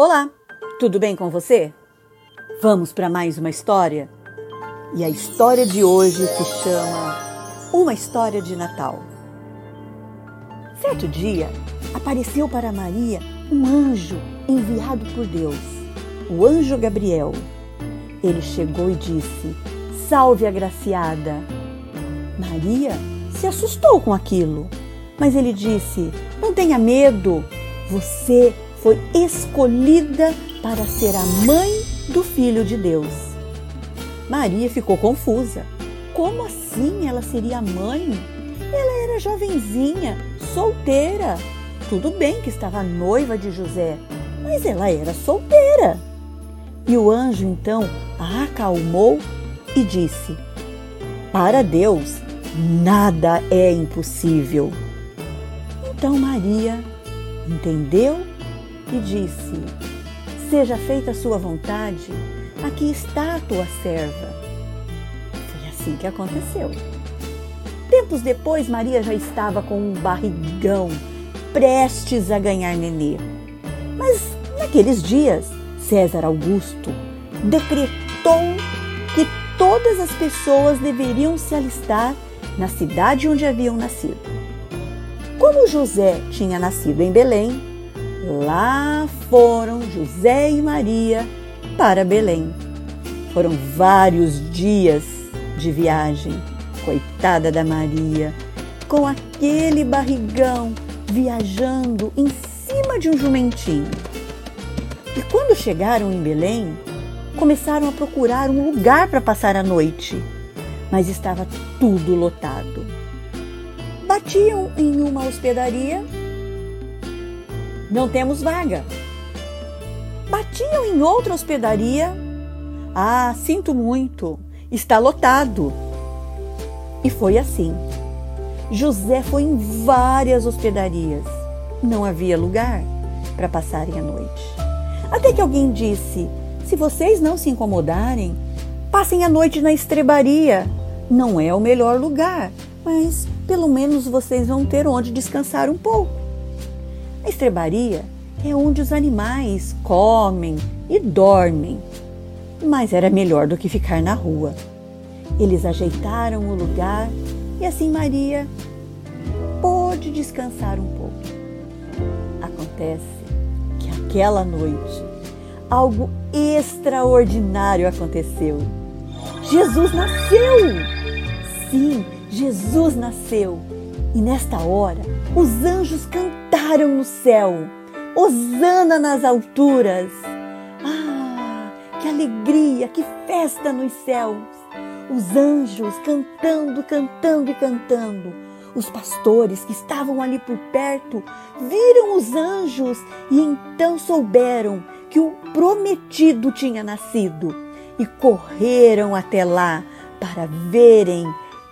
Olá, tudo bem com você? Vamos para mais uma história? E a história de hoje se chama Uma História de Natal. Certo dia, apareceu para Maria um anjo enviado por Deus, o anjo Gabriel. Ele chegou e disse: Salve, agraciada. Maria se assustou com aquilo, mas ele disse: Não tenha medo, você foi escolhida para ser a mãe do Filho de Deus. Maria ficou confusa. Como assim ela seria mãe? Ela era jovenzinha, solteira. Tudo bem que estava noiva de José, mas ela era solteira. E o anjo então a acalmou e disse: Para Deus, nada é impossível. Então Maria entendeu e disse: Seja feita a sua vontade, aqui está a tua serva. Foi assim que aconteceu. Tempos depois, Maria já estava com um barrigão, prestes a ganhar nenê. Mas naqueles dias, César Augusto decretou que todas as pessoas deveriam se alistar na cidade onde haviam nascido. Como José tinha nascido em Belém, Lá foram José e Maria para Belém. Foram vários dias de viagem. Coitada da Maria, com aquele barrigão viajando em cima de um jumentinho. E quando chegaram em Belém, começaram a procurar um lugar para passar a noite, mas estava tudo lotado. Batiam em uma hospedaria não temos vaga. Batiam em outra hospedaria. Ah, sinto muito, está lotado. E foi assim. José foi em várias hospedarias. Não havia lugar para passarem a noite. Até que alguém disse: se vocês não se incomodarem, passem a noite na estrebaria. Não é o melhor lugar, mas pelo menos vocês vão ter onde descansar um pouco. A estrebaria é onde os animais comem e dormem, mas era melhor do que ficar na rua. Eles ajeitaram o lugar e assim Maria pôde descansar um pouco. Acontece que aquela noite algo extraordinário aconteceu. Jesus nasceu! Sim, Jesus nasceu! E nesta hora, os anjos cantaram no céu, Hosana nas alturas. Ah, que alegria, que festa nos céus! Os anjos cantando, cantando e cantando. Os pastores que estavam ali por perto viram os anjos e então souberam que o prometido tinha nascido e correram até lá para verem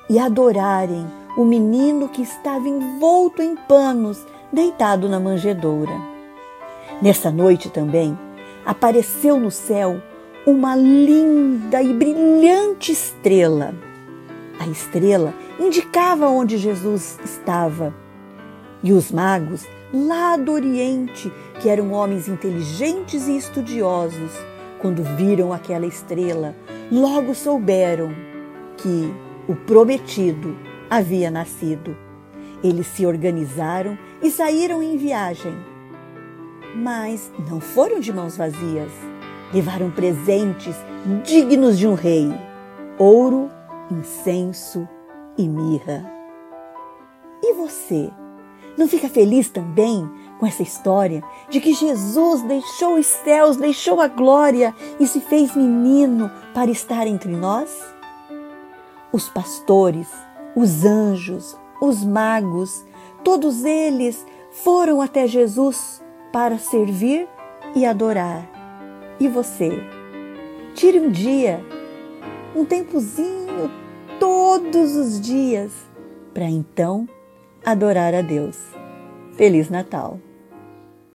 e adorarem o menino que estava envolto em panos, deitado na manjedoura. Nessa noite também apareceu no céu uma linda e brilhante estrela. A estrela indicava onde Jesus estava. E os magos, lá do Oriente, que eram homens inteligentes e estudiosos, quando viram aquela estrela, logo souberam que o prometido havia nascido. Eles se organizaram e saíram em viagem. Mas não foram de mãos vazias. Levaram presentes dignos de um rei: ouro, incenso e mirra. E você? Não fica feliz também com essa história de que Jesus deixou os céus, deixou a glória e se fez menino para estar entre nós? Os pastores os anjos, os magos, todos eles foram até Jesus para servir e adorar. E você? Tire um dia, um tempozinho, todos os dias, para então adorar a Deus. Feliz Natal!